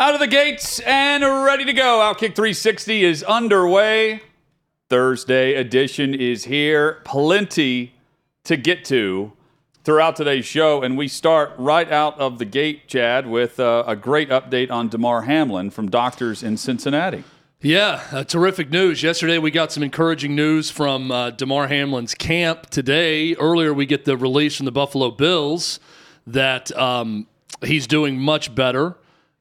Out of the gates and ready to go. Outkick 360 is underway. Thursday edition is here. Plenty to get to throughout today's show. And we start right out of the gate, Chad, with uh, a great update on Damar Hamlin from doctors in Cincinnati. Yeah, uh, terrific news. Yesterday we got some encouraging news from uh, Damar Hamlin's camp. Today, earlier, we get the release from the Buffalo Bills that um, he's doing much better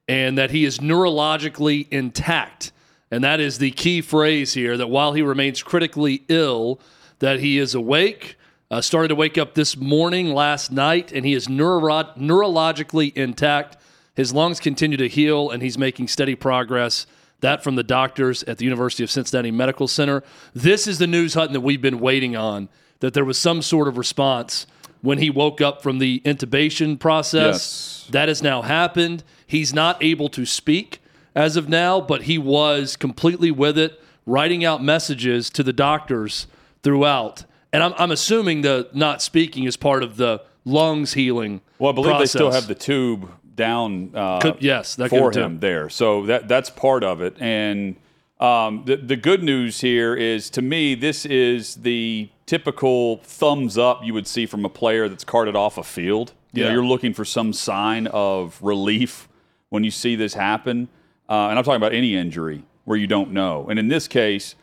and that he is neurologically intact. And that is the key phrase here that while he remains critically ill, that he is awake, uh, started to wake up this morning, last night, and he is neuro- neurologically intact. His lungs continue to heal, and he's making steady progress. That from the doctors at the University of Cincinnati Medical Center. This is the news, Hutton, that we've been waiting on, that there was some sort of response when he woke up from the intubation process. Yes. That has now happened. He's not able to speak as of now, but he was completely with it, writing out messages to the doctors throughout. And I'm, I'm assuming the not speaking is part of the lungs healing. Well, I believe process. they still have the tube down uh, Could- yes, for too. him there. So that that's part of it. And um, the the good news here is, to me, this is the typical thumbs up you would see from a player that's carted off a field. You know, Yeah. you're looking for some sign of relief when you see this happen. Uh, and I'm talking about any injury where you don't know. And in this case,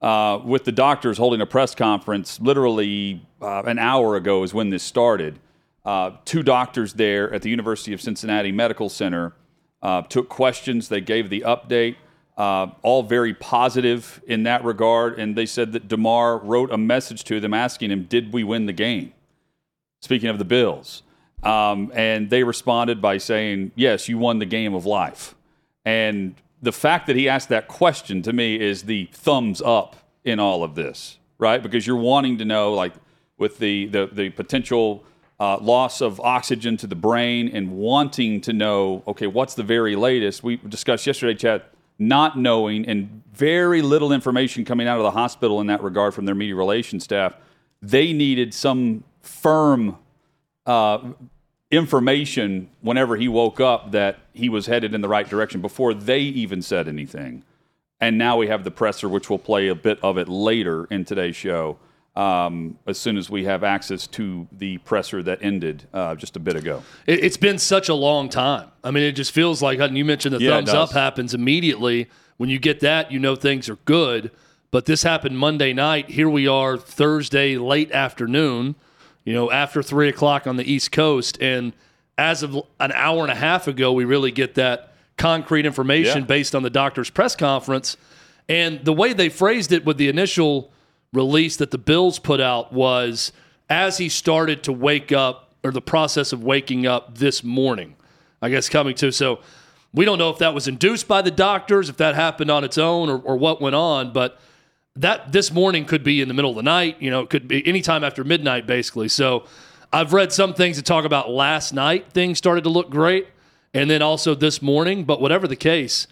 uh, with the doctors holding a press conference literally uh, an hour ago is when this started. Uh, two doctors there at the University of Cincinnati Medical Center uh, took questions. They gave the update, uh, all very positive in that regard. And they said that Damar wrote a message to them asking him, Did we win the game? Speaking of the Bills. Um, and they responded by saying, Yes, you won the game of life. And the fact that he asked that question to me is the thumbs up in all of this, right? Because you're wanting to know, like, with the the, the potential uh, loss of oxygen to the brain, and wanting to know, okay, what's the very latest? We discussed yesterday, Chad, not knowing and very little information coming out of the hospital in that regard from their media relations staff. They needed some firm uh, information whenever he woke up that he was headed in the right direction before they even said anything. And now we have the presser, which we'll play a bit of it later in today's show. Um, as soon as we have access to the presser that ended uh, just a bit ago. It, it's been such a long time. I mean, it just feels like, and you mentioned the Yeah, thumbs up happens immediately. When you get that, you know things are good. But this happened Monday night. Here we are Thursday late afternoon, you know, after three o'clock on the East Coast. And as of an hour and a half ago, we really get that concrete information Yeah. based on the doctor's press conference. And the way they phrased it with the initial release that the Bills put out was as he started to wake up, or the process of waking up this morning, I guess coming to. So we don't know if that was induced by the doctors, if that happened on its own, or, or what went on, but that this morning could be in the middle of the night. You know, it could be anytime after midnight, basically. So I've read some things that talk about last night things started to look great, and then also this morning. But whatever the case,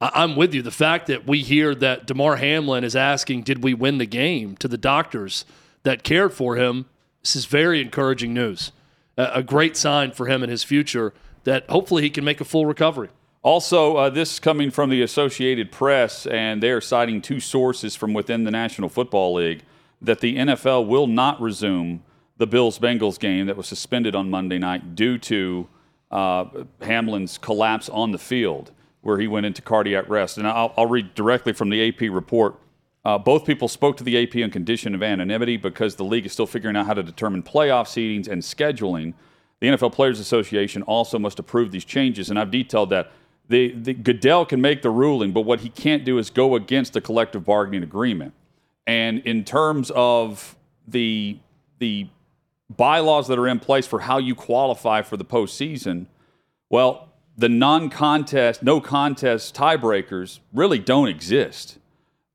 I- I'm with you. The fact that we hear that Damar Hamlin is asking, "Did we win the game?" to the doctors that cared for him, this is very encouraging news. A, a great sign for him and his future that hopefully he can make a full recovery. Also, uh, this is coming from the Associated Press, and they are citing two sources from within the National Football League that the NFL will not resume the Bills Bengals game that was suspended on Monday night due to uh, Hamlin's collapse on the field, where he went into cardiac arrest. And I'll, I'll read directly from the AP report. Uh, both people spoke to the AP on condition of anonymity because the league is still figuring out how to determine playoff seedings and scheduling. The NFL Players Association also must approve these changes, and I've detailed that. The, the Goodell can make the ruling, but what he can't do is go against the collective bargaining agreement. And in terms of the the bylaws that are in place for how you qualify for the postseason, well, the non-contest, no contest tiebreakers really don't exist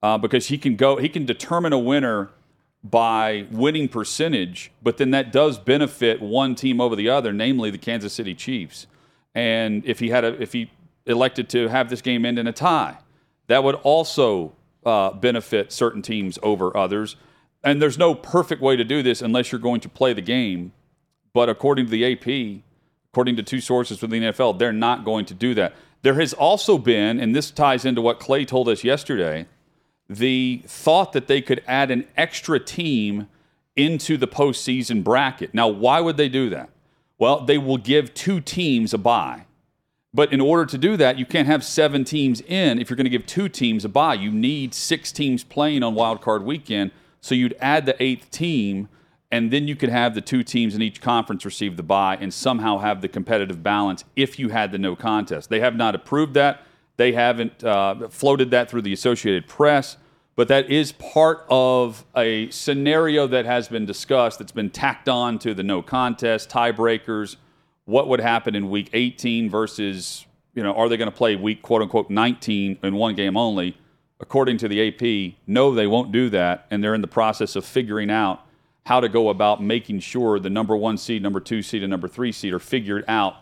uh, because he can go, he can determine a winner by winning percentage, but then that does benefit one team over the other, namely the Kansas City Chiefs. And if he had a, if he elected to have this game end in a tie, that would also uh, benefit certain teams over others. And there's no perfect way to do this unless you're going to play the game. But according to the AP, according to two sources within the NFL, they're not going to do that. There has also been, and this ties into what Clay told us yesterday, the thought that they could add an extra team into the postseason bracket. Now, why would they do that? Well, they will give two teams a bye. But in order to do that, you can't have seven teams in if you're going to give two teams a bye. You need six teams playing on wild card weekend. So you'd add the eighth team, and then you could have the two teams in each conference receive the bye and somehow have the competitive balance if you had the no contest. They have not approved that. They haven't uh, floated that through the Associated Press, but that is part of a scenario that has been discussed that's been tacked on to the no contest, tiebreakers. What would happen in week 18 versus, you know, are they going to play week quote unquote 19 in one game only? According to the AP, no, they won't do that. And they're in the process of figuring out how to go about making sure the number one seed, number two seed, and number three seed are figured out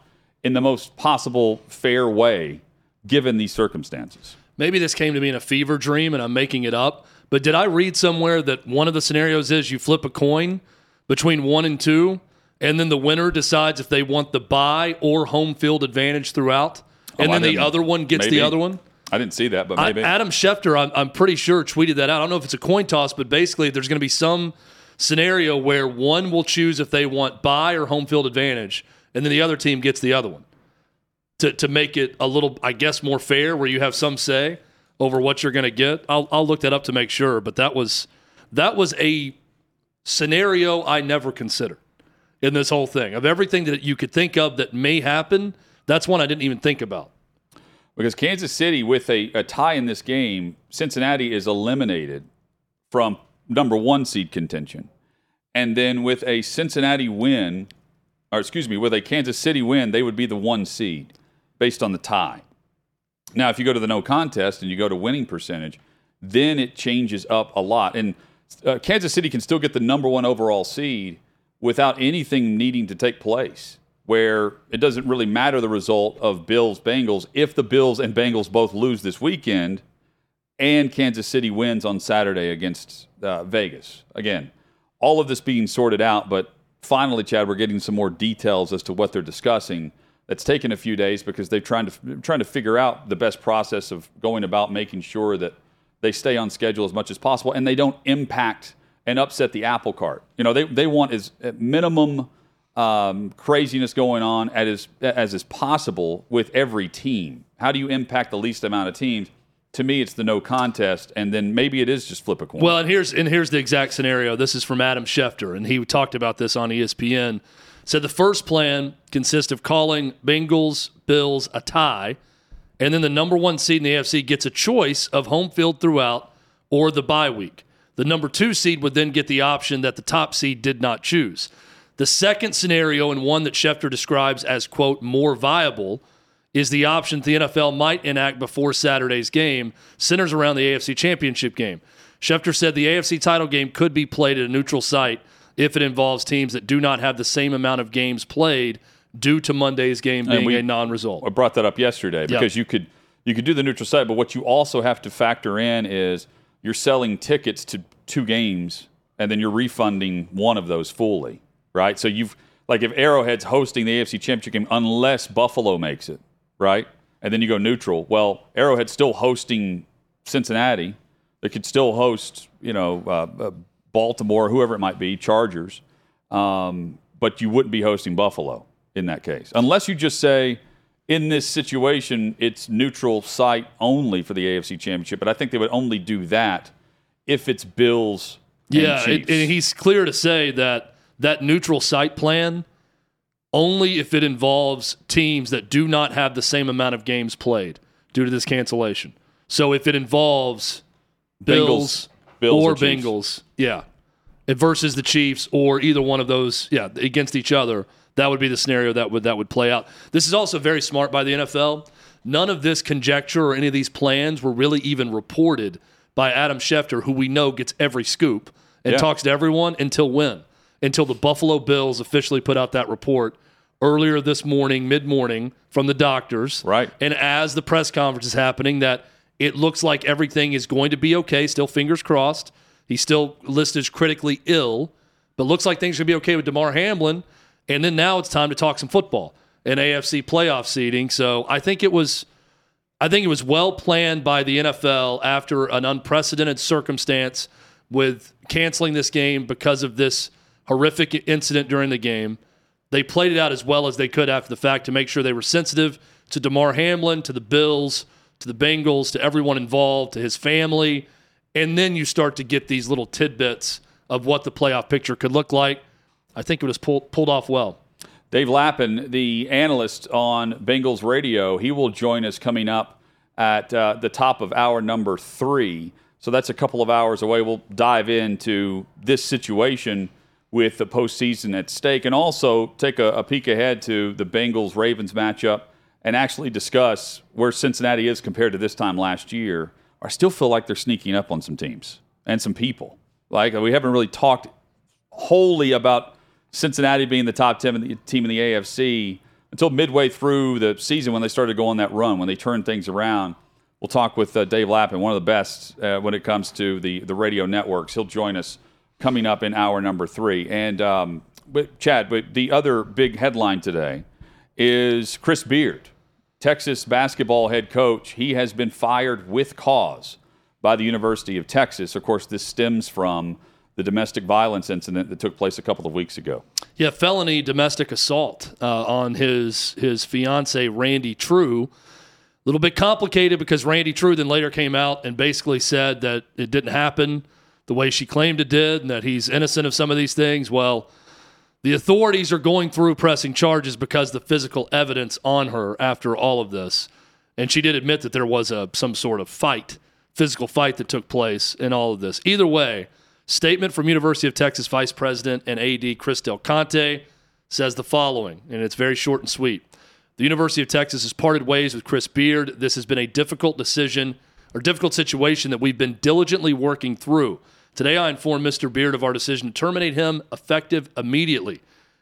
in the most possible fair way given these circumstances. Maybe this came to me in a fever dream and I'm making it up. But did I read somewhere that one of the scenarios is you flip a coin between one and two, and then the winner decides if they want the bye or home field advantage throughout, oh, and Oh, then the other one gets maybe. the other one? I didn't see that, but I, maybe. Adam Schefter, I'm, I'm pretty sure, tweeted that out. I don't know if it's a coin toss, but basically, there's going to be some scenario where one will choose if they want bye or home field advantage, and then the other team gets the other one to, to make it a little, I guess, more fair, where you have some say over what you're going to get. I'll, I'll look that up to make sure, but that was that was a scenario I never considered in this whole thing. Of everything that you could think of that may happen, that's one I didn't even think about. because Kansas City, with a, a tie in this game, Cincinnati is eliminated from number one seed contention. And then with a Cincinnati win, or excuse me, with a Kansas City win, they would be the one seed based on the tie. Now, if you go to the no contest and you go to winning percentage, then it changes up a lot. And uh, Kansas City can still get the number one overall seed without anything needing to take place, where it doesn't really matter the result of Bills Bengals if the Bills and Bengals both lose this weekend and Kansas City wins on Saturday against uh, Vegas. Again, all of this being sorted out, but finally, Chad, we're getting some more details as to what they're discussing. That's taken a few days because they're trying to trying to figure out the best process of going about making sure that they stay on schedule as much as possible and they don't impact and upset the apple cart. You know, they they want as minimum um, craziness going on as as is possible with every team. How do you impact the least amount of teams? To me, it's the no contest, and then maybe it is just flip a coin. Well, and here's and here's the exact scenario. This is from Adam Schefter, and he talked about this on ESPN. Said the first plan consists of calling Bengals Bills a tie, and then the number one seed in the AFC gets a choice of home field throughout or the bye week. The number two seed would then get the option that the top seed did not choose. The second scenario, and one that Schefter describes as quote more viable, is the option the NFL might enact before Saturday's game, centers around the AFC Championship game. Schefter said the AFC title game could be played at a neutral site if it involves teams that do not have the same amount of games played due to Monday's game being we- a non-result. I brought that up yesterday because you could you could do the neutral site, but what you also have to factor in is you're selling tickets to two games and then you're refunding one of those fully, right? So you've like if Arrowhead's hosting the AFC Championship game, unless Buffalo makes it, right? And then you go neutral. Well, Arrowhead's still hosting Cincinnati. They could still host, you know, uh, uh, Baltimore, whoever it might be, Chargers, um, but you wouldn't be hosting Buffalo in that case, unless you just say, in this situation, it's neutral site only for the AFC Championship. But I think they would only do that if it's Bills. Yeah, Chiefs. it, and he's clear to say that that neutral site plan only if it involves teams that do not have the same amount of games played due to this cancellation. So if it involves Bills, Bills or or Bengals, yeah, versus the Chiefs or either one of those, yeah, against each other, that would be the scenario that would that would play out. This is also very smart by the NFL. None of this conjecture or any of these plans were really even reported by Adam Schefter, who we know gets every scoop and Yeah. talks to everyone until when? Until the Buffalo Bills officially put out that report earlier this morning, mid morning, from the doctors. Right. And as the press conference is happening, that it looks like everything is going to be okay. Still, fingers crossed. He's still listed as critically ill, but looks like things are going to be okay with Damar Hamlin. And then now it's time to talk some football and AFC playoff seeding. So I think it was. I think it was well planned by the NFL after an unprecedented circumstance with canceling this game because of this horrific incident during the game. They played it out as well as they could after the fact to make sure they were sensitive to Damar Hamlin, to the Bills, to the Bengals, to everyone involved, to his family. And then you start to get these little tidbits of what the playoff picture could look like. I think it was pulled, pulled off well. Dave Lapham, the analyst on Bengals radio, he will join us coming up at uh, the top of hour number three. So that's a couple of hours away. We'll dive into this situation with the postseason at stake and also take a, a peek ahead to the Bengals Ravens matchup and actually discuss where Cincinnati is compared to this time last year. I still feel like they're sneaking up on some teams and some people. Like we haven't really talked wholly about Cincinnati being the top 10 in the, team in the AFC until midway through the season when they started to go on that run, when they turned things around. We'll talk with uh, Dave Lapham, one of the best uh, when it comes to the, the radio networks. He'll join us coming up in hour number three. And um, but Chad, but the other big headline today is Chris Beard, Texas basketball head coach. He has been fired with cause by the University of Texas. Of course, this stems from the domestic violence incident that took place a couple of weeks ago. Yeah, felony domestic assault uh, on his his fiance Randi Trew. A little bit complicated because Randi Trew then later came out and basically said that it didn't happen the way she claimed it did, and that he's innocent of some of these things. Well, the authorities are going through pressing charges because the physical evidence on her after all of this, and she did admit that there was a some sort of fight, physical fight that took place in all of this. Either way. Statement from University of Texas Vice President and AD Chris Del Conte says the following, and it's very short and sweet. The University of Texas has parted ways with Chris Beard. This has been a difficult decision or difficult situation that we've been diligently working through. Today, I informed Mr. Beard of our decision to terminate him effective immediately.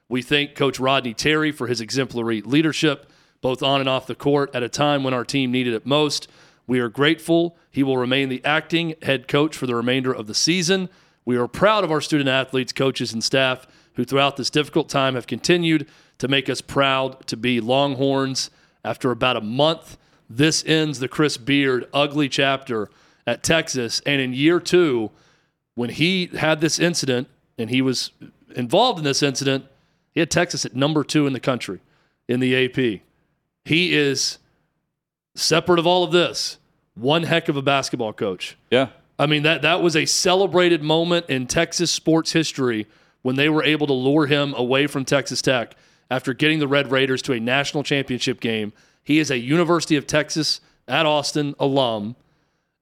We thank Coach Rodney Terry for his exemplary leadership, both on and off the court, at a time when our team needed it most. We are grateful. He will remain the acting head coach for the remainder of the season. We are proud of our student athletes, coaches, and staff who, throughout this difficult time, have continued to make us proud to be Longhorns. After about a month, this ends the Chris Beard ugly chapter at Texas. And in year two, when he had this incident and he was involved in this incident, he had Texas at number two in the country in the AP. He is separate of all of this, one heck of a basketball coach. Yeah. I mean that that was a celebrated moment in Texas sports history when they were able to lure him away from Texas Tech after getting the Red Raiders to a national championship game. He is a University of Texas at Austin alum,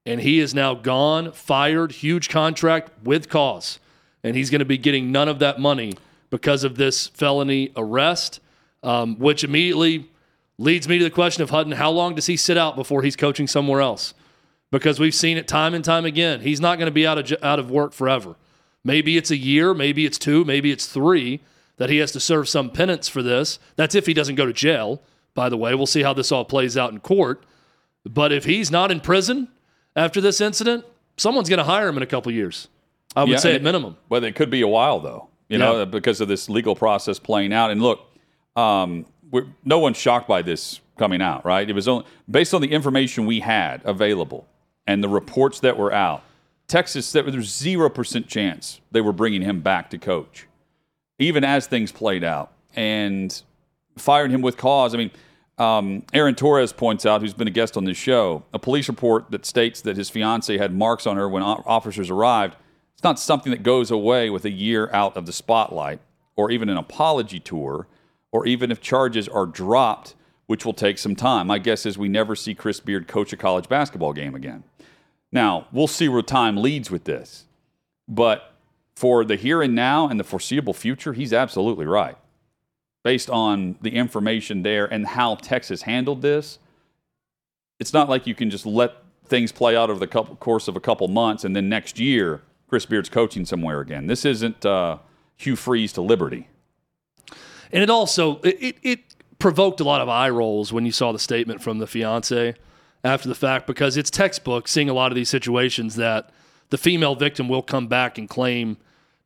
and he is now gone, fired, huge contract with cause, and he's going to be getting none of that money because of this felony arrest, um, which immediately leads me to the question of Hutton: How long does he sit out before he's coaching somewhere else? Because we've seen it time and time again. He's not going to be out of out of work forever. Maybe it's a year, maybe it's two, maybe it's three that he has to serve some penance for this. That's if he doesn't go to jail. By the way, we'll see how this all plays out in court. But if he's not in prison after this incident, someone's going to hire him in a couple years. I would Yeah, say at minimum. But it could be a while though, you Yeah. know, because of this legal process playing out. And look, um, we're, no one's shocked by this coming out, right? It was only based on the information we had available and the reports that were out. Texas, there was zero percent chance they were bringing him back to coach, even as things played out, and firing him with cause. I mean. Um, Aaron Torres points out, who's been a guest on this show, a police report that states that his fiance had marks on her when officers arrived. It's not something that goes away with a year out of the spotlight, or even an apology tour, or even if charges are dropped, which will take some time. My guess is we never see Chris Beard coach a college basketball game again. Now, we'll see where time leads with this. But for the here and now and the foreseeable future, he's absolutely right. based on the information there and how Texas handled this, it's not like you can just let things play out over the couple, course of a couple months and then next year Chris Beard's coaching somewhere again. This isn't uh, Hugh Freeze to Liberty. And it also it, it, it provoked a lot of eye rolls when you saw the statement from the fiance after the fact because it's textbook seeing a lot of these situations that the female victim will come back and claim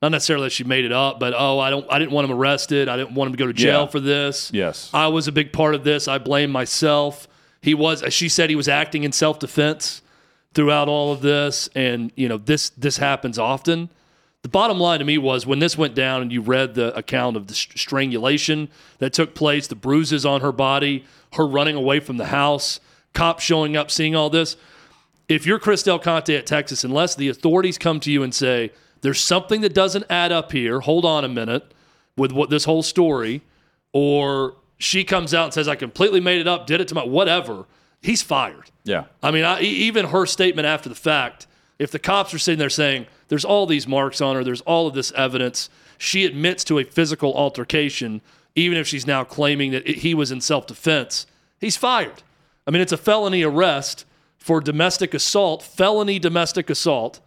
not necessarily that she made it up, but oh, I don't, I didn't want him arrested. I didn't want him to go to jail Yeah. for this. Yes. I was a big part of this. I blame myself. He was, she said, he was acting in self defense throughout all of this, and you know this this happens often. The bottom line to me was when this went down and you read the account of the strangulation that took place, the bruises on her body, her running away from the house, cops showing up, seeing all this. If you're Chris Del Conte at Texas, unless the authorities come to you and say, there's something that doesn't add up here, hold on a minute with what this whole story, or she comes out and says, I completely made it up, did it to my whatever, he's fired. Yeah. I mean, I, even her statement after the fact, if the cops are sitting there saying, there's all these marks on her, there's all of this evidence, she admits to a physical altercation, even if she's now claiming that it, he was in self defense, he's fired. I mean, it's a felony arrest for domestic assault, felony domestic assault,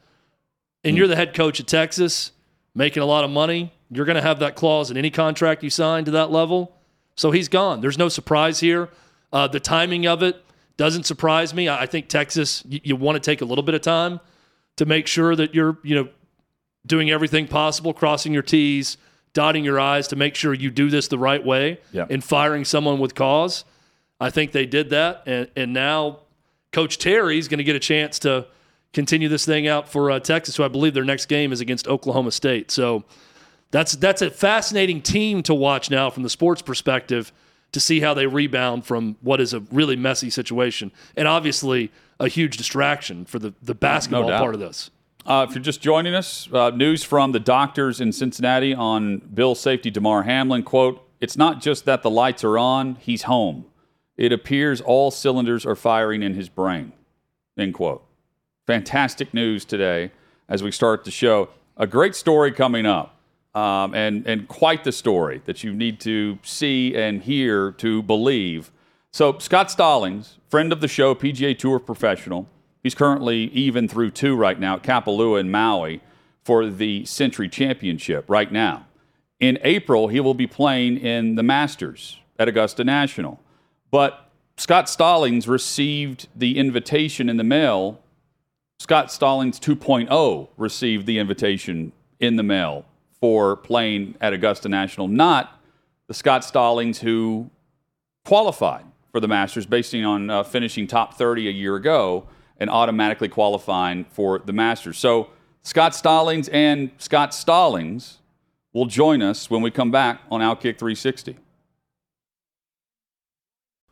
and you're the head coach of Texas, making a lot of money. You're going to have that clause in any contract you sign to that level. So he's gone. There's no surprise here. Uh, the timing of it doesn't surprise me. I I think Texas, you, you want to take a little bit of time to make sure that you're, you know, doing everything possible, crossing your T's, dotting your I's to make sure you do this the right way Yeah. in firing someone with cause. I think they did that. And, and now Coach Terry's going to get a chance to continue this thing out for uh, Texas, who I believe their next game is against Oklahoma State. So that's that's a fascinating team to watch now from the sports perspective to see how they rebound from what is a really messy situation and obviously a huge distraction for the, the basketball doubt. part of this. Uh, if you're just joining us, uh, news from the doctors in Cincinnati on Bill safety Damar Hamlin. Quote, it's not just that the lights are on, he's home. It appears all cylinders are firing in his brain. End quote. Fantastic news today as we start the show. A great story coming up, um, and, and quite the story that you need to see and hear to believe. So, Scott Stallings, friend of the show, PGA Tour professional, he's currently even through two right now at Kapalua in Maui for the Sentry Championship right now. In April, he will be playing in the Masters at Augusta National. But Scott Stallings received the invitation in the mail. Scott Stallings 2.0 received the invitation in the mail for playing at Augusta National, not the Scott Stallings who qualified for the Masters based on uh, finishing top 30 a year ago and automatically qualifying for the Masters. So Scott Stallings and Scott Stallings will join us when we come back on Outkick 360.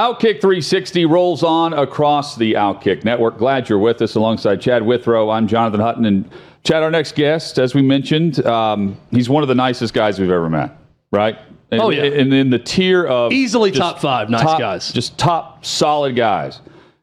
Outkick 360 rolls on across the Outkick Network. Glad you're with us alongside Chad Withrow. I'm Jonathan Hutton. And Chad, our next guest, as we mentioned, um, he's one of the nicest guys we've ever met, right? And, Oh, yeah. and in the tier of Easily top five nice top- guys. just top solid guys.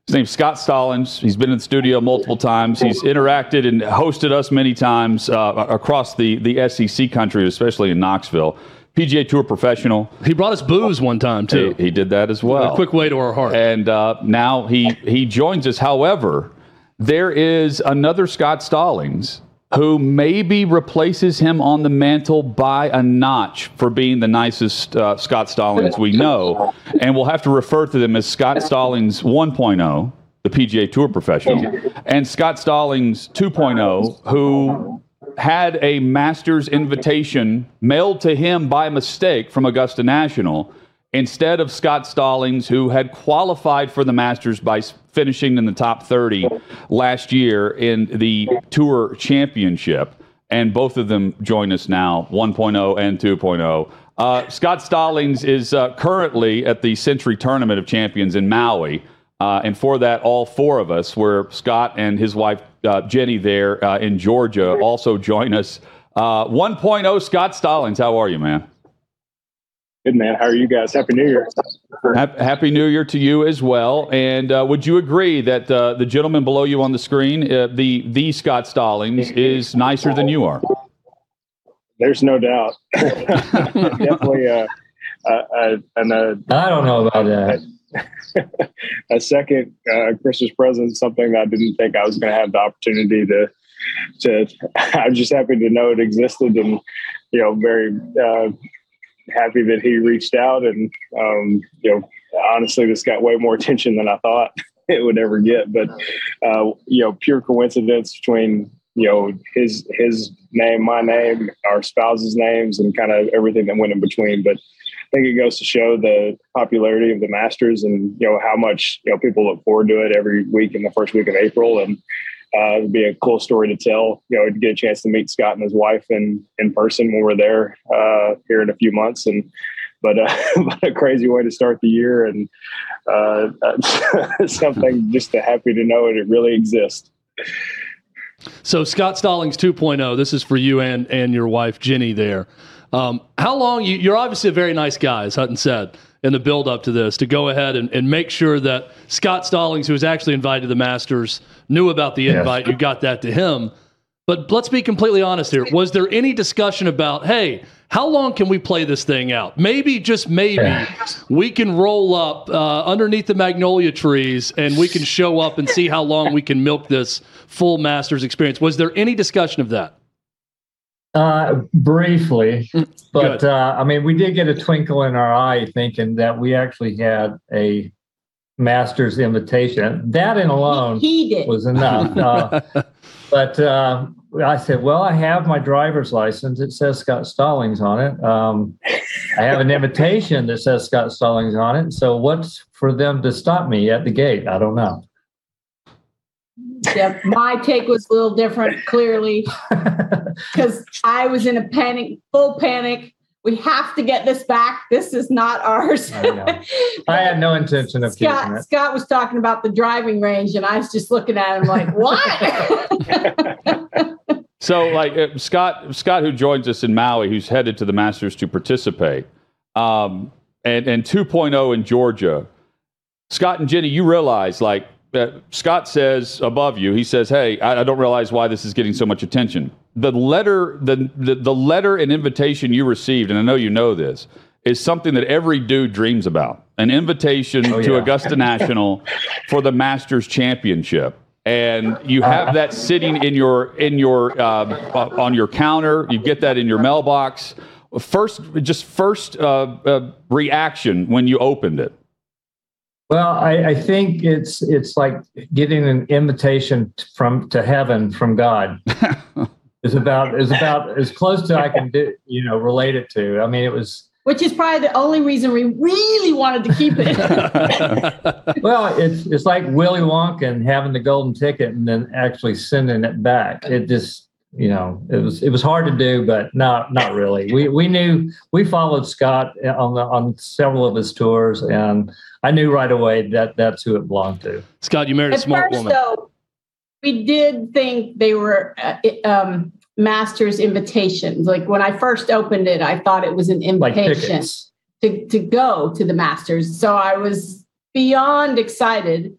His name's Scott Stallings. He's been in the studio multiple times. He's interacted and hosted us many times uh, across the the SEC country, especially in Knoxville. PGA Tour professional. He brought us booze one time He, too. he did that as well. A quick way to our heart. and uh, now he he joins us. However, there is another Scott Stallings who maybe replaces him on the mantle by a notch for being the nicest uh, Scott Stallings we know, and we'll have to refer to them as Scott Stallings 1.0, the PGA Tour professional, and Scott Stallings 2.0, who had a master's invitation mailed to him by mistake from Augusta National instead of Scott Stallings, who had qualified for the Masters by finishing in the top 30 last year in the Tour Championship. And both of them join us now, 1.0 and 2.0. Uh, Scott Stallings is uh, currently at the Sentry Tournament of Champions in Maui. Uh, and for that, all four of us, where Scott and his wife uh, Jenny there uh, in Georgia, also join us. Uh, 1.0 Scott Stallings, how are you, man? Good man. How are you guys? Happy New Year. Hap- Happy New Year to you as well. And uh, would you agree that uh, the gentleman below you on the screen, uh, the the Scott Stallings, is nicer than you are? There's no doubt. Definitely uh, uh, uh, an, uh, I don't know about that. a second uh, Christmas present, something I didn't think I was going to have the opportunity to. To, I'm just happy to know it existed, and you know, very uh, happy that he reached out. And um, you know, honestly, this got way more attention than I thought it would ever get. But uh, you know, pure coincidence between you know his his name, my name, our spouses' names, and kind of everything that went in between. But I think it goes to show the popularity of the Masters and you know how much you know people look forward to it every week in the first week of April, and uh, it'd be a cool story to tell. You know, to get a chance to meet Scott and his wife in in person when we're there uh, here in a few months, and but, uh, a crazy way to start the year, and uh, something just to happy to know it, it really exists. So Scott Stallings 2.0. This is for you and and your wife Jenny there. Um, how long you, you're obviously a very nice guy, as Hutton said in the build up to this, to go ahead and, and make sure that Scott Stallings, who was actually invited to the Masters, knew about the invite. You got that to him. But let's be completely honest here. Was there any discussion about, hey, how long can we play this thing out? Maybe, just maybe, we can roll up uh, underneath the magnolia trees and we can show up and see how long we can milk this full Masters experience. Was there any discussion of that? Uh, briefly, but uh, I mean, we did get a twinkle in our eye thinking that we actually had a master's invitation. That in alone He did. was enough. Uh, but uh, I said, well, I have my driver's license. It says Scott Stallings on it. Um, I have an invitation that says Scott Stallings on it. So what's for them to stop me at the gate? I don't know. Yeah, my take was a little different, clearly, because I was in a panic, full panic. We have to get this back. This is not ours. I know. I had no intention of keeping Scott, it. Scott was talking about the driving range, and I was just looking at him like, "What?" So, like uh, Scott, Scott, who joins us in Maui, who's headed to the Masters to participate, um, and and 2.0 in Georgia. Scott and Jenny, you realize like uh, Scott says above you, he says, "Hey, I, I don't realize why this is getting so much attention." The letter, the, the the letter and invitation you received, and I know you know this, is something that every dude dreams about: an invitation to yeah. Augusta National for the Masters Championship and you have that sitting in your in your uh, on your counter. You get that in your mailbox. First, just first uh, uh, reaction when you opened it. Well, I, I think it's it's like getting an invitation from to heaven from God. is about is about as close to I can do you know relate it to. I mean, it was Which is probably the only reason we really wanted to keep it. well, it's it's like Willy Wonka and having the golden ticket and then actually sending it back. It just you know it was it was hard to do, but not not really. We we knew we followed Scott on the on several of his tours, and I knew right away that that's who it belonged to. Scott, you married a smart first, woman. though, we did think they were uh, um, master's invitations. Like when I first opened it, I thought it was an Like invitation tickets. to, to go to the masters. So I was beyond excited.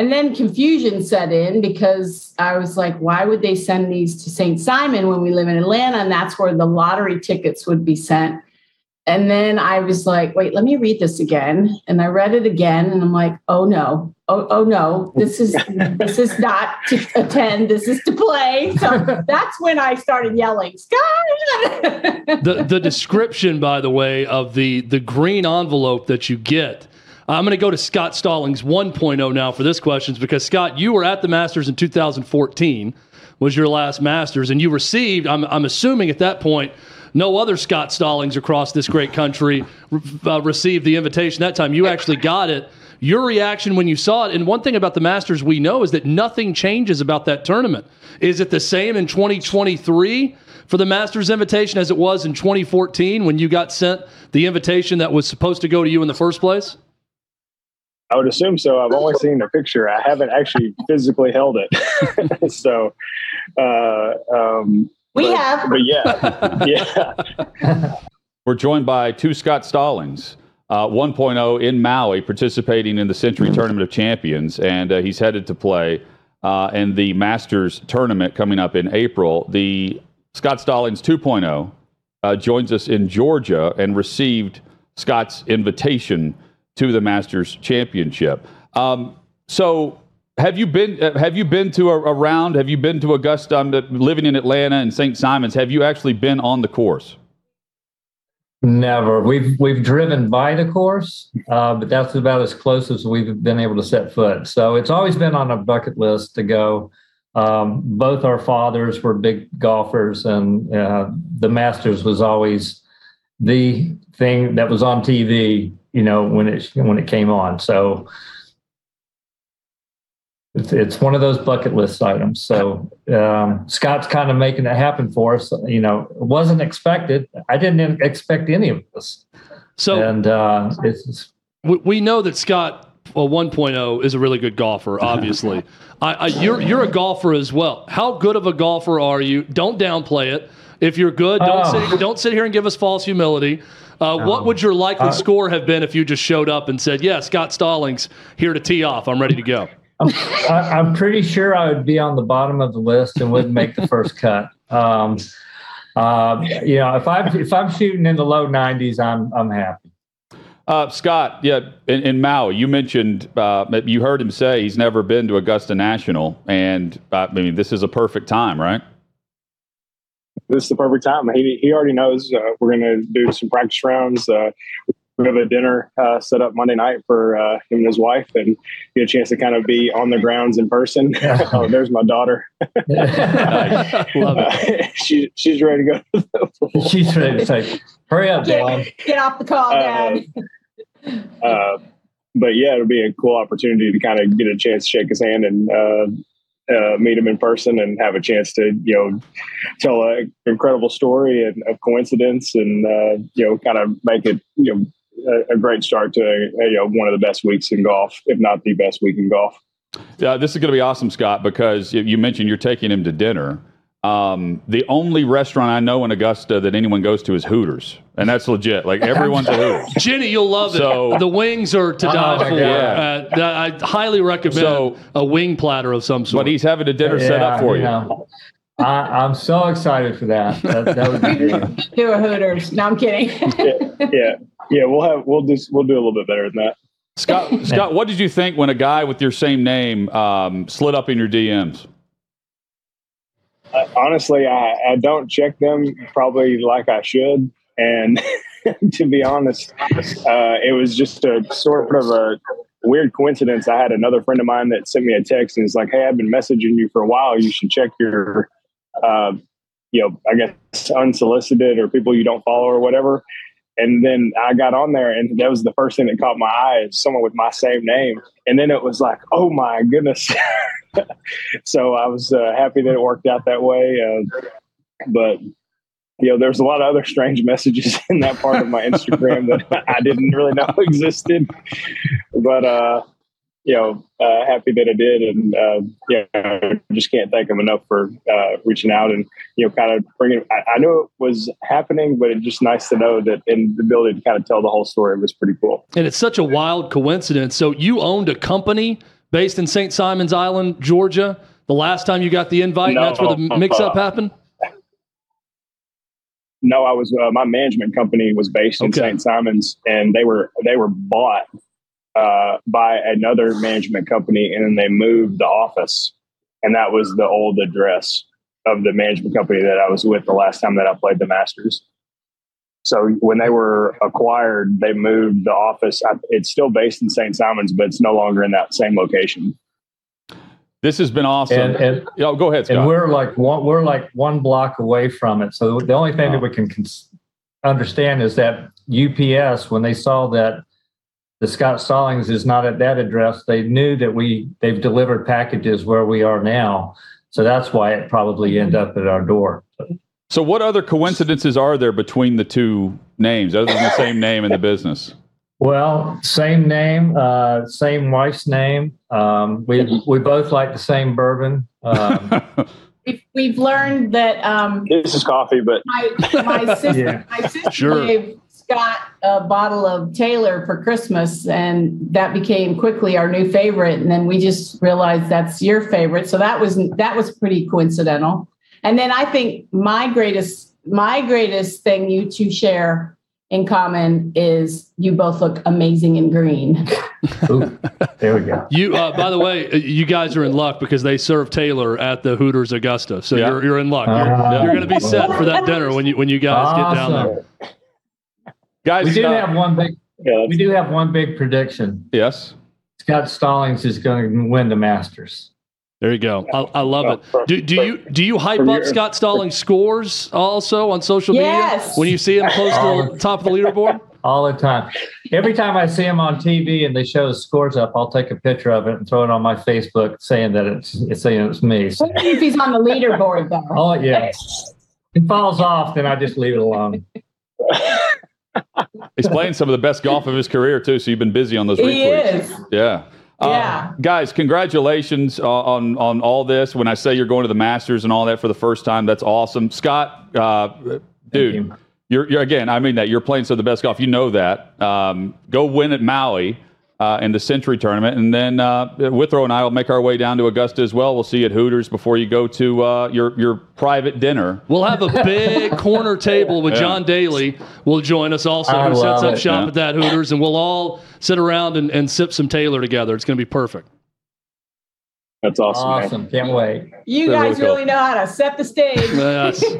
And then confusion set in because I was like, why would they send these to St. Simon when we live in Atlanta? And that's where the lottery tickets would be sent. And then I was like, wait, let me read this again. And I read it again and I'm like, oh no, oh, oh no, this is this is not to attend, this is to play. So that's when I started yelling, Scott. the the description, by the way, of the the green envelope that you get. I'm going to go to Scott Stallings 1.0 now for this question because Scott, you were at the Masters in 2014, was your last Masters, and you received. I'm I'm assuming at that point. No other Scott Stallings across this great country uh, received the invitation that time. You actually got it. Your reaction when you saw it, and one thing about the Masters we know is that nothing changes about that tournament. Is it the same in 2023 for the Masters invitation as it was in 2014 when you got sent the invitation that was supposed to go to you in the first place? I would assume so. I've only seen the picture. I haven't actually physically held it. so, uh, um, we but, have. but yeah, yeah. We're joined by two Scott Stallings, uh, 1.0 in Maui, participating in the Sentry Tournament of Champions, and uh, he's headed to play uh, in the Masters tournament coming up in April. The Scott Stallings 2.0 uh, joins us in Georgia and received Scott's invitation to the Masters Championship. Um, so, have you been uh, have you been to a, a round? Have you been to Augusta? I'm living in Atlanta and St. Simons. Have you actually been on the course? Never. We've we've driven by the course, uh, but that's about as close as we've been able to set foot. So it's always been on a bucket list to go. Um, both our fathers were big golfers, and uh, the Masters was always the thing that was on TV. You know when it when it came on. So it's, it's one of those bucket list items. So um, Scott's kind of making it happen for us. You know, it wasn't expected. I didn't expect any of this. So and uh, it's, we know that Scott well, 1.0 is a really good golfer. Obviously, I, I, you're you're a golfer as well. How good of a golfer are you? Don't downplay it. If you're good, don't Oh. sit, don't sit here and give us false humility. Uh, What would your likely Uh, score have been if you just showed up and said, "Yeah, Scott Stallings here to tee off. I'm ready to go." I, I'm pretty sure I would be on the bottom of the list and wouldn't make the first cut. Um, uh, you know, if I'm if I'm shooting in the low 90s, I'm I'm happy. Uh, Scott, yeah, in, in Maui, you mentioned uh, you heard him say he's never been to Augusta National, and uh, I mean this is a perfect time, right? This is the perfect time. He he already knows uh, we're going to do some practice rounds. Uh, we have a dinner uh, set up Monday night for uh, him and his wife, and get a chance to kind of be on the grounds in person. oh, there's my daughter. Love it. Uh, she she's ready to go. She's ready to say, "Hurry up, Dad." Get, get off the call, Dad. uh, but yeah, it'll be a cool opportunity to kind of get a chance to shake his hand and uh, uh, meet him in person and have a chance to you know tell an incredible story and of coincidence and uh, you know kind of make it you know a, a great start to a, you know one of the best weeks in golf, if not the best week in golf. Yeah, this is going to be awesome, Scott, because you- you mentioned you're taking him to dinner. Um, the only restaurant I know in Augusta that anyone goes to is Hooters, and that's legit. Like everyone's a Hooters. Jenny, you'll love So- it. The wings are to Oh, die my for. God. Uh, I highly recommend So- a wing platter of some sort. But he's having a dinner set up for you. know, I, I'm so excited for that. That, that would be great. Do a Hooters. No, I'm kidding. Yeah, yeah, we'll have we'll do we'll do a little bit better than that. Scott, Scott, what did you think when a guy with your same name um, slid up in your DMs? Uh, honestly, I, I don't check them probably like I should. And to be honest, uh, it was just a sort of a weird coincidence. I had another friend of mine that sent me a text and it's like, "Hey, I've been messaging you for a while. You should check your, uh, you know, I guess unsolicited or people you don't follow or whatever." And then I got on there, and that was the first thing that caught my eye is someone with my same name. And then it was like, "Oh my goodness!" so I was uh, happy that it worked out that way. Uh, but you know, there's a lot of other strange messages in that part of my Instagram that I didn't really know existed. But uh, you know, uh, happy that I did, and uh, yeah, just can't thank them enough for uh, reaching out and you know, kind of bringing. I, I knew it was happening, but it's just nice to know that and the ability to kind of tell the whole story was pretty cool. And it's such a wild coincidence. So you owned a company based in St. Simons Island, Georgia. The last time you got the invite, No, and that's where the mix-up happened. No, I was uh, my management company was based in Okay. St. Simons, and they were they were bought uh, by another management company, and then they moved the office, and that was the old address of the management company that I was with the last time that I played the Masters. So when they were acquired, they moved the office. I- It's still based in St. Simons, but it's no longer in that same location. This has been awesome. And, and, Yo, go ahead, Scott. and we're like one, we're like one block away from it. So the only thing that we can cons- understand is that UPS, when they saw that the Scott Stallings is not at that address, they knew that we they've delivered packages where we are now. So that's why it probably ended up at our door. so, what other coincidences are there between the two names, other than the same name in the business? Well, same name, uh, same wife's name. Um, we we both like the same bourbon. Um, We've, we've learned that um, This is coffee, but my my sister Yeah. my sister Sure. gave Scott a bottle of Taylor for Christmas, and that became quickly our new favorite. And then we just realized that's your favorite, so that was that was pretty coincidental. And then I think my greatest my greatest thing you two share in common is you both look amazing in green. ooh, there we go. You, uh, by the way, uh, you guys are in luck because they serve Taylor at the Hooters Augusta, so Yeah. you're you're in luck. You're, Ah. you're going to be set for that dinner when you when you guys get down there. Guys, We do uh, have one big yeah, we do have one big prediction. yes. Scott Stallings is going to win the Masters. There you go. I, I love it. Do, do you do you hype up your- Scott Stallings scores also on social media when you see him close to the top of the leaderboard? all the time. Every time I see him on TV and they show his scores up, I'll take a picture of it and throw it on my Facebook, saying that it's, it's saying it's me. So, if he's on the leaderboard, though. oh yeah, if it falls off, then I just leave it alone. He's playing some of the best golf of his career too. So you've been busy on those He retweets. is. Yeah. Uh, guys, congratulations uh, on on all this. When I say you're going to the Masters and all that for the first time, that's awesome. Scott, uh, dude, you. you're, you're again. I mean that you're playing some of the best golf. You know that. Um, go win at Maui. Uh, in the Sentry Tournament, and then uh, Withrow and I will make our way down to Augusta as well. We'll see you at Hooters before you go to uh, your your private dinner. We'll have a big corner table with John Daly. Will join us also, I who sets up it. shop Yeah. at that Hooters, and we'll all sit around and, and sip some Taylor together. It's going to be perfect. That's awesome. man. Awesome, can't wait. You They're guys really cool. really know how to set the stage. Yes.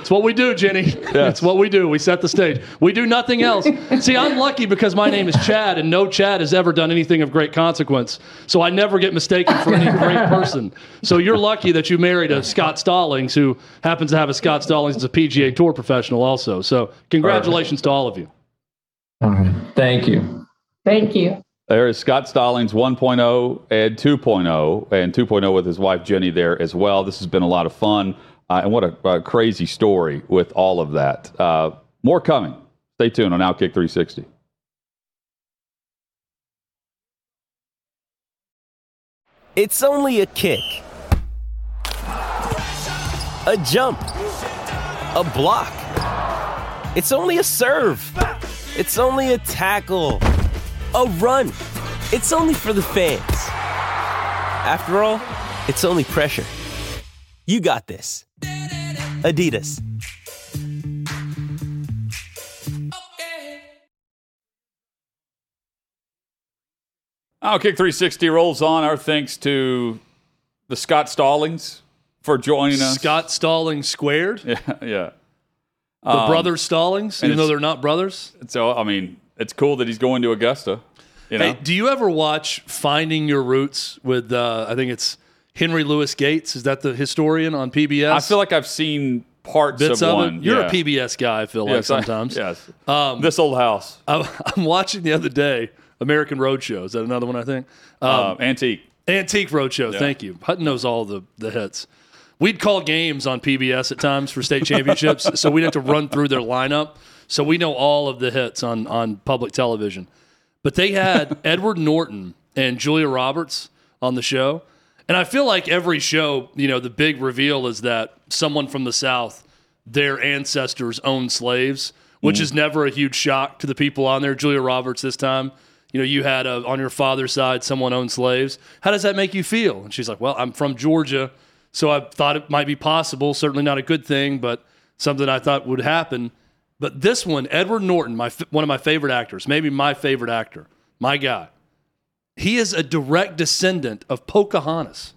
It's what we do, Jenny. It's what we do. We set the stage. We do nothing else. See, I'm lucky because my name is Chad, and no Chad has ever done anything of great consequence. So I never get mistaken for any great person. So you're lucky that you married a Scott Stallings, who happens to have a Scott Stallings as a PGA Tour professional also. So congratulations to all of you. All right. Thank you. Thank you. There is Scott Stallings 1.0 and 2.0, and 2.0 with his wife Jenny there as well. This has been a lot of fun, uh, and what a, a crazy story with all of that. Uh, more coming. Stay tuned on Outkick 360. It's only a kick, a jump, a block. It's only a serve. It's only a tackle, a run. It's only for the fans. After all, it's only pressure. You got this. Adidas. Outkick 360 rolls on. Our thanks to the Scott Stallings for joining us. Scott Stallings squared, Yeah, yeah. the Um, brothers Stallings, even though they're not brothers. So, I mean, it's cool that he's going to Augusta. You know? Hey, do you ever watch Finding Your Roots with, uh, I think it's Henry Louis Gates? Is that the historian on PBS? I feel like I've seen parts bits of, of, one. it. You're yeah. a PBS guy, I feel like Yes, I- sometimes. yes. Um, this old house. I, I'm watching the other day American Roadshow. Is that another one? I think um, Uh, antique. Antique Roadshow. Yeah. Thank you. Hutton knows all the the hits. We'd call games on PBS at times for state championships, so we'd have to run through their lineup. So we know all of the hits on on public television. But they had Edward Norton and Julia Roberts on the show. And I feel like every show, you know, the big reveal is that someone from the South, their ancestors owned slaves, which mm-hmm. is never a huge shock to the people on there. Julia Roberts this time, you know, you had a, on your father's side someone owned slaves. How does that make you feel? And she's like, well, I'm from Georgia, so I thought it might be possible. Certainly not a good thing, but something I thought would happen. But this one, Edward Norton, my one of my favorite actors, maybe my favorite actor, my guy. He is a direct descendant of Pocahontas.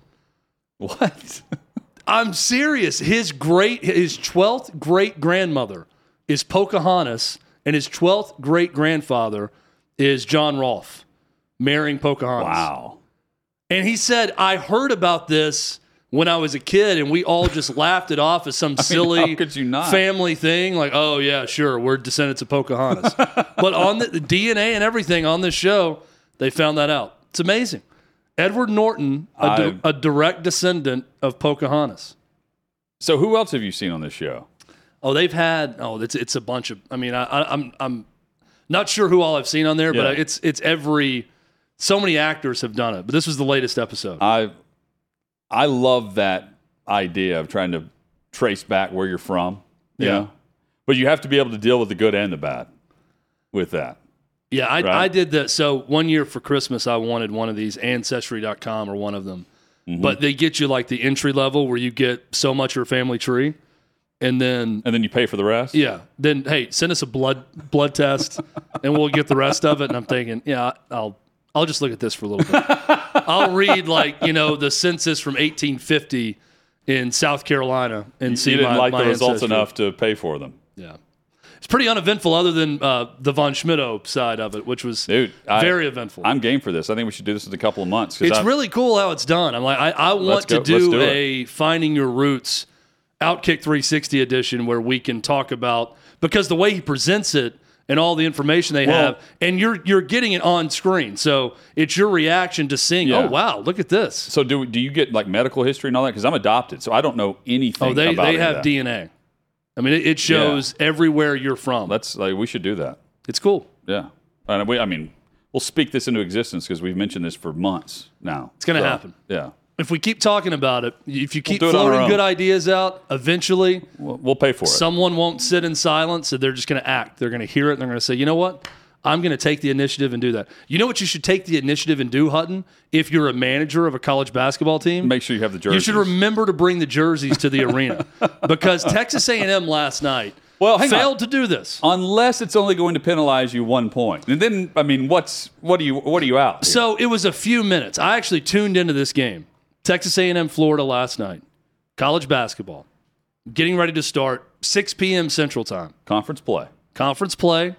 What? I'm serious. His great his 12th great grandmother is Pocahontas and his 12th great grandfather is John Rolfe marrying Pocahontas. Wow. And he said, I heard about this when I was a kid, and we all just laughed it off as some silly how could you not? family thing. Like, oh, yeah, sure, we're descendants of Pocahontas. but on the, the DNA and everything on this show, they found that out. It's amazing. Edward Norton, a, di- a direct descendant of Pocahontas. So who else have you seen on this show? Oh, they've had. Oh, it's it's a bunch of. I mean, I, I, I'm I'm not sure who all I've seen on there, Yeah. but it's it's every. So many actors have done it, but this was the latest episode. I I love that idea of trying to trace back where you're from. you Yeah. know? But you have to be able to deal with the good and the bad with that. Yeah, I, Right. I did that. So one year for Christmas, I wanted one of these Ancestry.com or one of them. Mm-hmm. But they get you like the entry level where you get so much of your family tree. And then, And then you pay for the rest? yeah, then, hey, send us a blood blood test and we'll get the rest of it. And I'm thinking, yeah, I'll I'll just look at this for a little bit. I'll read like, you know, the census from 1850 in South Carolina and see you didn't my, like my the results enough to pay for them. Yeah. It's pretty uneventful other than uh, the Von Schmitto side of it, which was Dude, I- very eventful. I'm game for this. I think we should do this in a couple of months. it's I- really cool how it's done. I'm like, I, I want go- to do, do it. a Finding Your Roots Outkick 360 edition where we can talk about because the way he presents it and all the information they Well- have, and you're you're getting it on screen, so it's your reaction to seeing. Oh, yeah. Oh wow, look at this. So do do you get like medical history and all that? Because I'm adopted, so I don't know anything. Oh, they they have that. DNA. I mean, it, it shows everywhere you're from. Let's like we should do that. it's cool. Yeah, and we, I mean, we'll speak this into existence because we've mentioned this for months now. It's gonna So, happen. Yeah, If we keep talking about it, if you keep on floating good ideas out, eventually we'll, we'll pay for it. someone won't sit in silence and they're just going to act. They're going to hear it and they're going to say, you know what? I'm going to take the initiative and do that. You know what you should take the initiative and do, Hutton? If you're a manager of a college basketball team, Make sure you have the jerseys. you should remember to bring the jerseys to the arena because Texas A&M last night Well, hang on. failed to do this. unless it's only going to penalize you one point. point, and then I mean, what's what are you what are you out? here? So it was a few minutes. I actually tuned into this game, Texas A&M Florida last night, college basketball, getting ready to start 6 p.m. Central Time. conference play. conference play,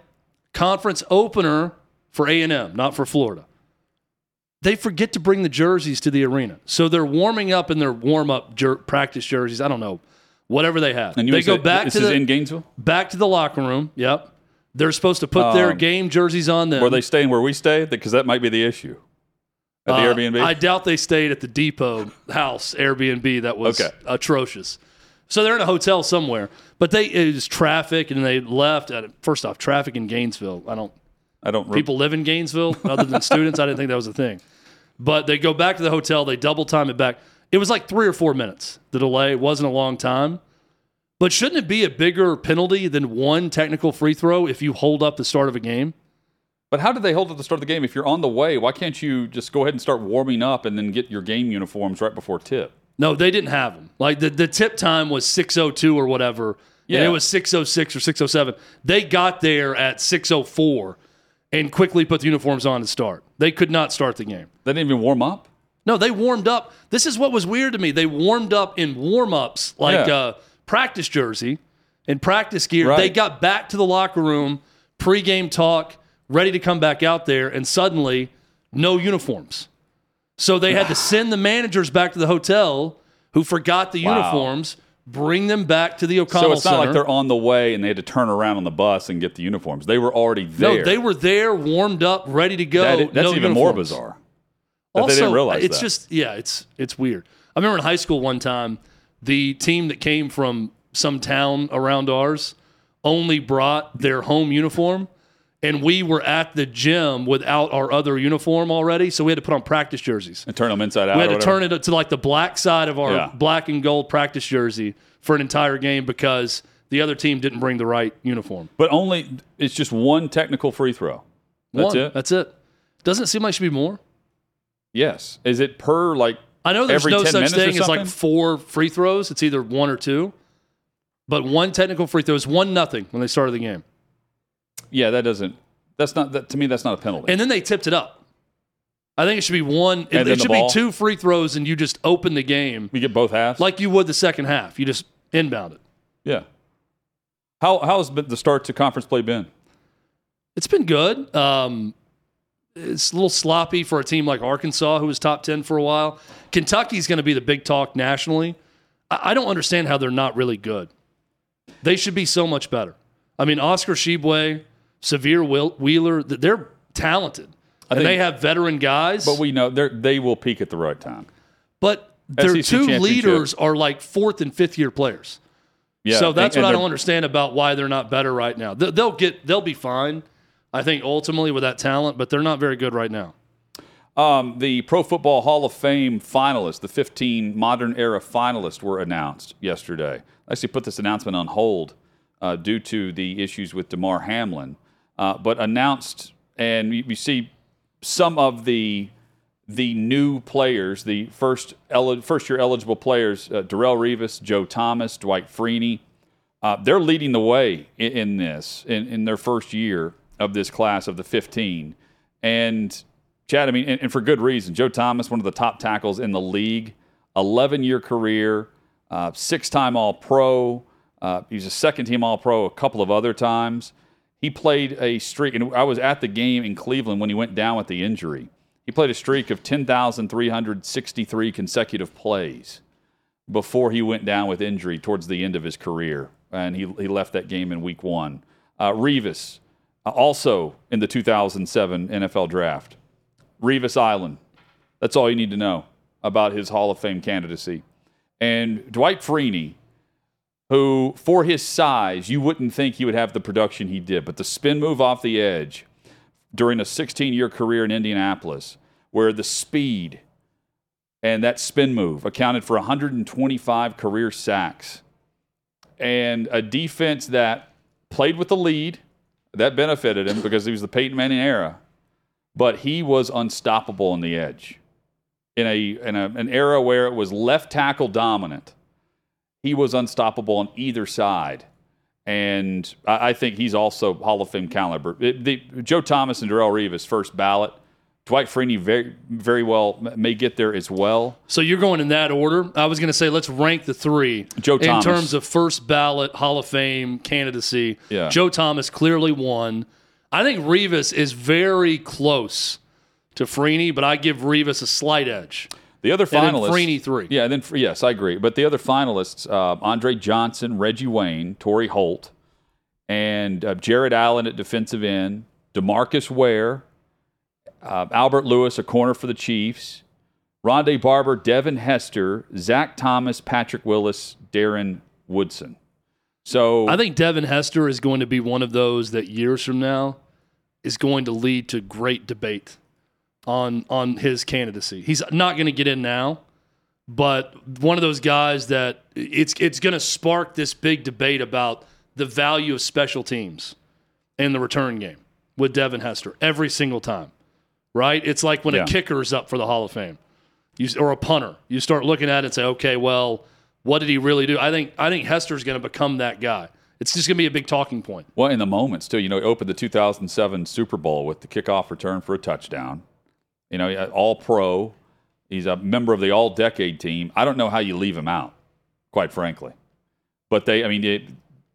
conference opener for A&M, not for Florida. They forget to bring the jerseys to the arena. So they're warming up in their warm-up jer- practice jerseys. I don't know, whatever they have. And you they go back This to is the in Gainesville. back to the locker room. Yep. They're supposed to put their Um, game jerseys on them. Were they staying where we stay? Because that might be the issue. At the Uh, Airbnb. I doubt they stayed at the Depot house Airbnb that was Okay. atrocious. So they're in a hotel somewhere, but they it was traffic and they left. At, first off, traffic in Gainesville. I don't I don't. re- people live in Gainesville other than students. I didn't think that was a thing. But they go back to the hotel, they double time it back. It was like three or four minutes. The delay It wasn't a long time. But shouldn't it be a bigger penalty than one technical free throw if you hold up the start of a game? But how did they hold at the start of the game? If you're on the way, why can't you just go ahead and start warming up and then get your game uniforms right before tip? No, they didn't have them. Like the, the tip time was 602 or whatever. And Yeah. it was 606 or 607. They got there at 604 and quickly put the uniforms on to start. They could not start the game. They didn't even warm up. No, they warmed up. This is what was weird to me. They warmed up in warm ups, like Yeah. uh, practice jersey and practice gear. Right. They got back to the locker room, pregame talk, ready to come back out there, and suddenly no uniforms. So they had to send the managers back to the hotel who forgot the Wow. uniforms, bring them back to the O'Connell so it's not Center. like they're on the way and they had to turn around on the bus and get the uniforms. They were already there. no, they were there, warmed up, ready to go. That- that's no even more bizarre. That also, they didn't realize it's that. just yeah, it's it's weird. I remember in high school one time, the team that came from some town around ours only brought their home uniform, and we were at the gym without our other uniform already, so we had to put on practice jerseys. And turn them inside out. We had to turn it to like the black side of our Yeah. black and gold practice jersey for an entire game because the other team didn't bring the right uniform. But only it's just one technical free throw. That's One. it. That's it. Doesn't it seem like it should be more? yes. Is it per like? I know there's no such thing as like four free throws. It's either one or two. But one technical free throw is one nothing when they started the game. Yeah, that doesn't. That's not that to me. That's not a penalty. And then they tipped it up. I think it should be one. It, it the should ball? be two free throws, and you just open the game we get both halves. like you would the second half. You just inbound it. yeah. How how's the start to conference play been? It's been good. Um, it's a little sloppy for a team like Arkansas, who was top 10 for a while. Kentucky's going to be the big talk nationally. I, I don't understand how they're not really good. They should be so much better. I mean, Oscar Tshiebwe, Sahvir Wheeler, they're talented. And think- they have veteran guys. But we know they they will peak at the right time. but their SEC two leaders are like fourth and fifth year players. Yeah. so that's and- what I don't understand about why they're not better right now. They- They'll get, they'll be fine. I think ultimately with that talent, but they're not very good right now. Um, the Pro Football Hall of Fame finalists, the 15 modern era finalists, were announced yesterday. I actually put this announcement on hold uh, due to the issues with Damar Hamlin, uh, but announced, and you, you see some of the the new players, the first first year eligible players, uh, Darrelle Revis, Joe Thomas, Dwight Freeney, uh, they're leading the way in, in this in, in their first year of this class of the 15. And Chad, I mean, and, and for good reason. Joe Thomas, one of the top tackles in the league, 11 year career, uh, six time All Pro. Uh, he's a second team All Pro a couple of other times. He played a streak, and I was at the game in Cleveland when he went down with the injury. He played a streak of 10,363 consecutive plays before he went down with injury towards the end of his career, and he, he left that game in week one. Uh, Revis, uh, also in the 2007 NFL draft. Revis Island. That's all you need to know about his Hall of Fame candidacy. And Dwight Freeney, who, for his size, you wouldn't think he would have the production he did, but the spin move off the edge during a 16 year career in Indianapolis, where the speed and that spin move accounted for 125 career sacks. And a defense that played with the lead that benefited him because he was the Peyton Manning era. But he was unstoppable on the edge. In a in a, an era where it was left tackle dominant he was unstoppable on either side and I, I think he's also Hall of Fame caliber It- the, Joe Thomas and Darrelle Revis first ballot Dwight Freeney very very well may get there as well So you're going in that order. I was going to say let's rank the three Joe in Thomas. terms of first ballot Hall of Fame candidacy. Yeah. Joe Thomas clearly won. I think Revis is very close to Freeney, but I give Revis a slight edge. The other finalists, Freeney three. Yeah, and then yes, I agree. But the other finalists, uh, Andre Johnson, Reggie Wayne, Torry Holt, and uh, Jared Allen at defensive end, Demarcus Ware, uh, Albert Lewis, a corner for the Chiefs, Rondé Barber, Devin Hester, Zach Thomas, Patrick Willis, Darren Woodson. So I think Devin Hester is going to be one of those that years from now is going to lead to great debate on on his candidacy. He's not going to get in now, but one of those guys that it's it's going to spark this big debate about the value of special teams in the return game with Devin Hester every single time. Right? It's like when Yeah. a kicker is up for the Hall of Fame. You, or a punter. You start looking at it and say, "Okay, well, what did he really do?" I think I think Hester's going to become that guy. It's just going to be a big talking point. Well, in the moments too, you know, he opened the 2007 Super Bowl with the kickoff return for a touchdown. You know, all pro. He's a member of the All Decade team. I don't know how you leave him out, quite frankly. But they, I mean, it,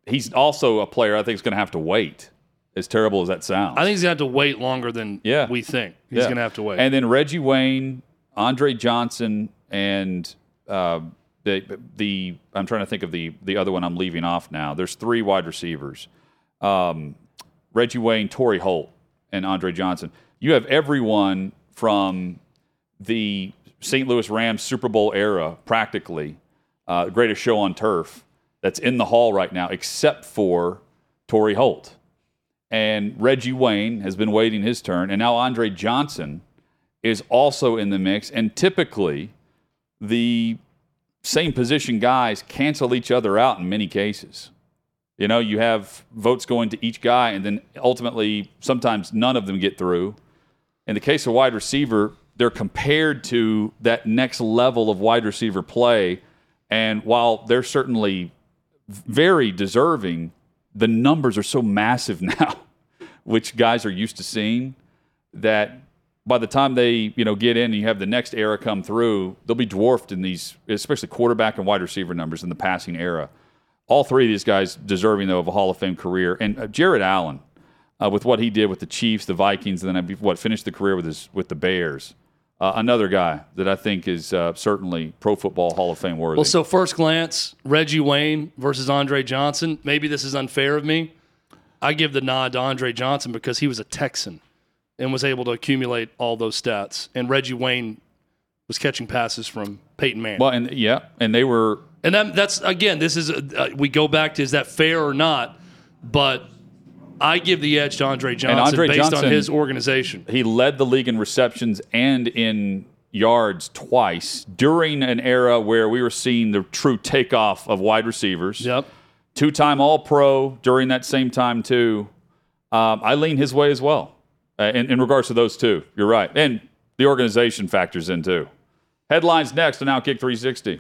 he's also a player I think is going to have to wait. As terrible as that sounds, I think he's going to have to wait longer than Yeah. we think. He's Yeah. going to have to wait. And then Reggie Wayne, Andre Johnson, and uh, the the I'm trying to think of the the other one I'm leaving off now. There's three wide receivers: um, Reggie Wayne, Torry Holt, and Andre Johnson. You have everyone from the St. Louis Rams Super Bowl era, practically uh, the greatest show on turf, that's in the hall right now, except for Torry Holt. and Reggie Wayne has been waiting his turn, and now Andre Johnson is also in the mix. And typically, the same position guys cancel each other out in many cases. You know, you have votes going to each guy, and then ultimately, sometimes none of them get through. In the case of wide receiver, they're compared to that next level of wide receiver play. And while they're certainly very deserving, the numbers are so massive now, which guys are used to seeing, that by the time they you know get in and you have the next era come through, they'll be dwarfed in these, especially quarterback and wide receiver numbers in the passing era. All three of these guys deserving though of a Hall of Fame career, and uh, Jared Allen, uh, with what he did with the Chiefs, the Vikings, and then what finished the career with his with the Bears. Uh, another guy that I think is uh, certainly Pro Football Hall of Fame worthy. Well, so first glance, Reggie Wayne versus Andre Johnson. Maybe this is unfair of me. I give the nod to Andre Johnson because he was a Texan and was able to accumulate all those stats. And Reggie Wayne was catching passes from Peyton Manning. well, and yeah, and they were And that, that's again, this is uh, we go back to is that fair or not? But I give the edge to Andre Johnson Andre based Johnson- on his organization. he led the league in receptions and in yards twice during an era where we were seeing the true takeoff of wide receivers. Yep. Two-time All-Pro during that same time too. Um, I lean his way as well uh, in, in regards to those two. You're right, and the organization factors in too. Headlines next on Outkick 360.